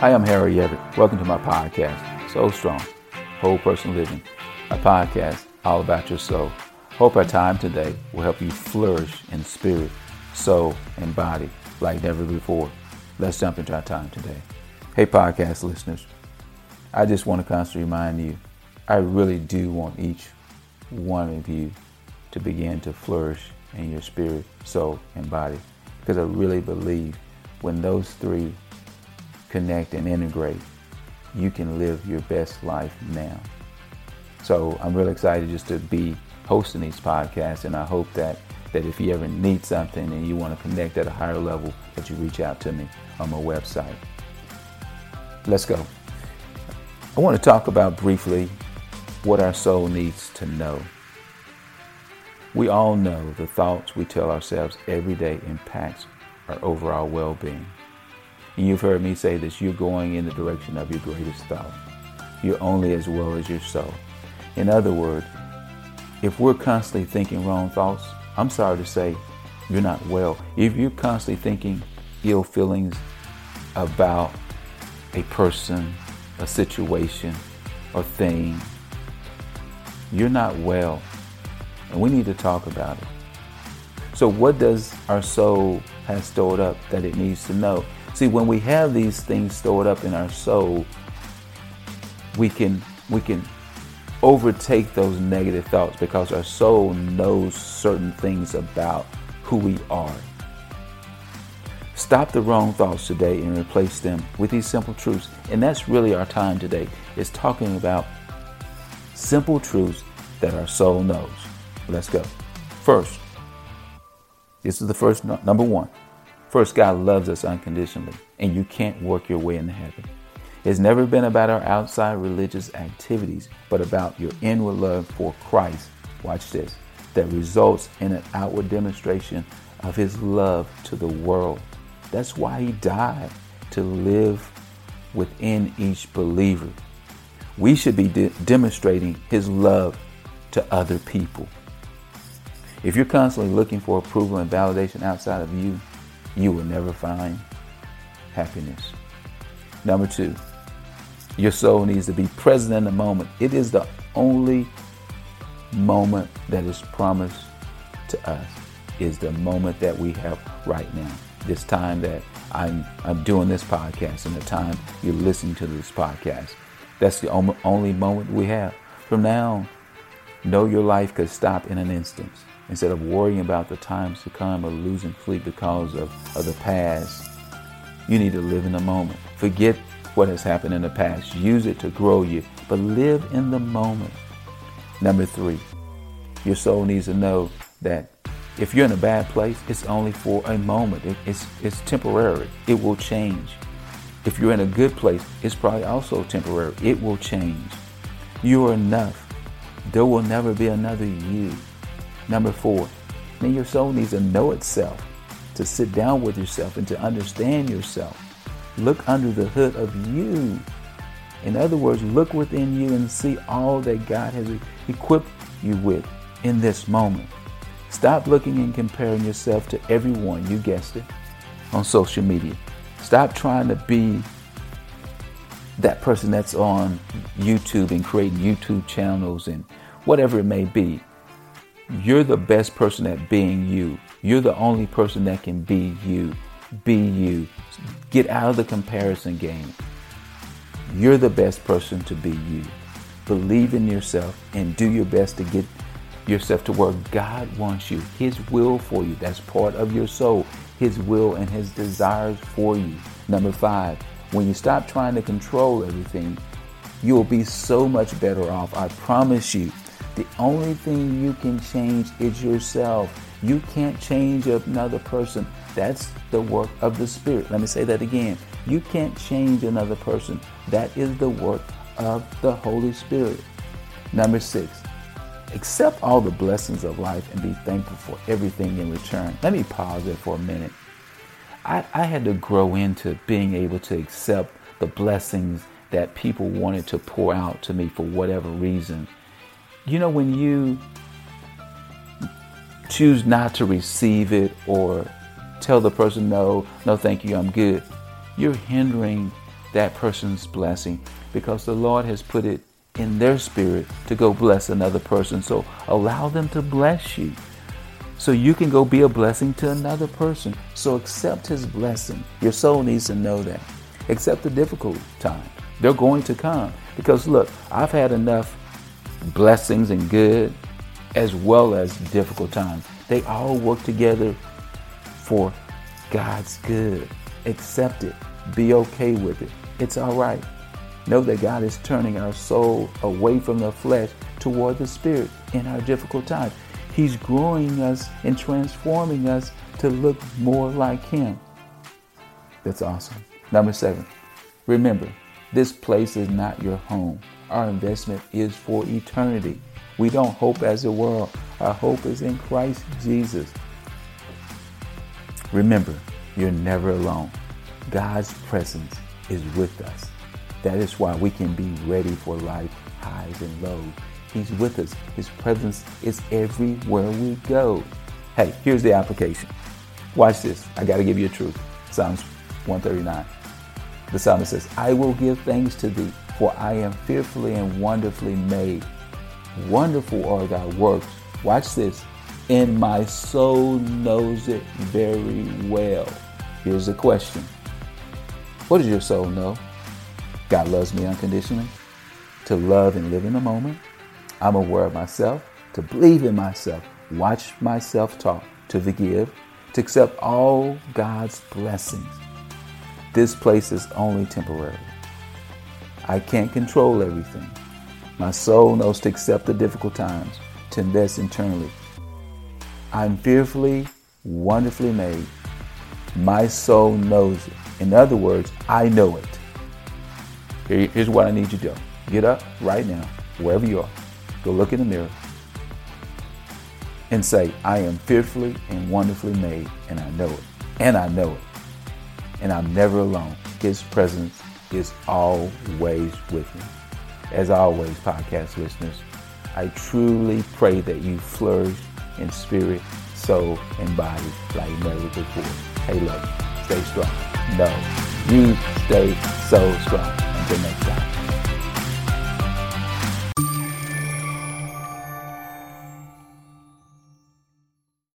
Hi, I'm Harry Everett. Welcome to my podcast, Soul Strong, Whole Person Living, a podcast all about your soul. Hope our time today will help you flourish in spirit, soul, and body like never before. Let's jump into our time today. Hey, podcast listeners, I just want to constantly remind you I really do want each one of you to begin to flourish in your spirit, soul, and body because I really believe when those three connect and integrate, you can live your best life now. So I'm really excited just to be hosting these podcasts, and I hope that that if you ever need something and you want to connect at a higher level, that you reach out to me on my website. Let's go. I want to talk about briefly what our soul needs to know. We all know the thoughts we tell ourselves every day impacts our overall well-being. And you've heard me say this, you're going in the direction of your greatest thought. You're only as well as your soul. In other words, if we're constantly thinking wrong thoughts, I'm sorry to say, you're not well. If you're constantly thinking ill feelings about a person, a situation, or thing, you're not well. And we need to talk about it. So what does our soul have stored up that it needs to know? See, when we have these things stored up in our soul, we can we can overtake those negative thoughts because our soul knows certain things about who we are. Stop the wrong thoughts today and replace them with these simple truths. And that's really our time today, is talking about simple truths that our soul knows. Let's go. First, this is the first number one. First, God loves us unconditionally, and you can't work your way into heaven. It's never been about our outside religious activities, but about your inward love for Christ. Watch this. That results in an outward demonstration of his love to the world. That's why he died, to live within each believer. We should be de- demonstrating his love to other people. If you're constantly looking for approval and validation outside of you, you will never find happiness. Number two, your soul needs to be present in the moment. It is the only moment that is promised to us is the moment that we have right now. This time that I'm, I'm doing this podcast and the time you're listening to this podcast. That's the only moment we have. From now know your life could stop in an instant. Instead of worrying about the times to come or losing sleep because of, of the past, you need to live in the moment. Forget what has happened in the past. Use it to grow you, but live in the moment. Number three, your soul needs to know that if you're in a bad place, it's only for a moment. It, it's, it's temporary. It will change. If you're in a good place, it's probably also temporary. It will change. You are enough. There will never be another you. Number four, then your soul needs to know itself, to sit down with yourself and to understand yourself. Look under the hood of you. In other words, look within you and see all that God has equipped you with in this moment. Stop looking and comparing yourself to everyone, you guessed it, on social media. Stop trying to be that person that's on YouTube and creating YouTube channels and whatever it may be. You're the best person at being you. You're the only person that can be you. Be you. Get out of the comparison game. You're the best person to be you. Believe in yourself and do your best to get yourself to where God wants you. His will for you. That's part of your soul. His will and His desires for you. Number five, when you stop trying to control everything, you'll be so much better off. I promise you. The only thing you can change is yourself. You can't change another person. That's the work of the Spirit. Let me say that again. You can't change another person. That is the work of the Holy Spirit. Number six, accept all the blessings of life and be thankful for everything in return. Let me pause there for a minute. I, I had to grow into being able to accept the blessings that people wanted to pour out to me for whatever reason. You know, when you choose not to receive it or tell the person, no, no, thank you, I'm good, you're hindering that person's blessing because the Lord has put it in their spirit to go bless another person. So allow them to bless you so you can go be a blessing to another person. So accept his blessing. Your soul needs to know that. Accept the difficult time. They're going to come. Because look, I've had enough blessings and good as well as difficult times. They all work together for God's good. Accept it. Be okay with it. It's all right. Know that God is turning our soul away from the flesh toward the spirit in our difficult times. He's growing us and transforming us to look more like Him. That's awesome. Number seven, remember, this place is not your home. Our investment is for eternity. We don't hope as the world. Our hope is in Christ Jesus. Remember, you're never alone. God's presence is with us. That is why we can be ready for life highs and lows. He's with us. His presence is everywhere we go. Hey, here's the application. Watch this. I got to give you a truth. Psalms 139. The psalmist says, I will give thanks to thee, for I am fearfully and wonderfully made. Wonderful are thy works. Watch this. And my soul knows it very well. Here's the question What does your soul know? God loves me unconditionally. To love and live in the moment. I'm aware of myself. To believe in myself. Watch myself talk. To forgive. To accept all God's blessings. This place is only temporary. I can't control everything. My soul knows to accept the difficult times, to invest internally. I'm fearfully, wonderfully made. My soul knows it. In other words, I know it. Here's what I need you to do get up right now, wherever you are, go look in the mirror and say, I am fearfully and wonderfully made, and I know it. And I know it. And I'm never alone. His presence is always with me. As always, podcast listeners, I truly pray that you flourish in spirit, soul, and body like never before. Hey, look, stay strong. No, you stay so strong. Until next time.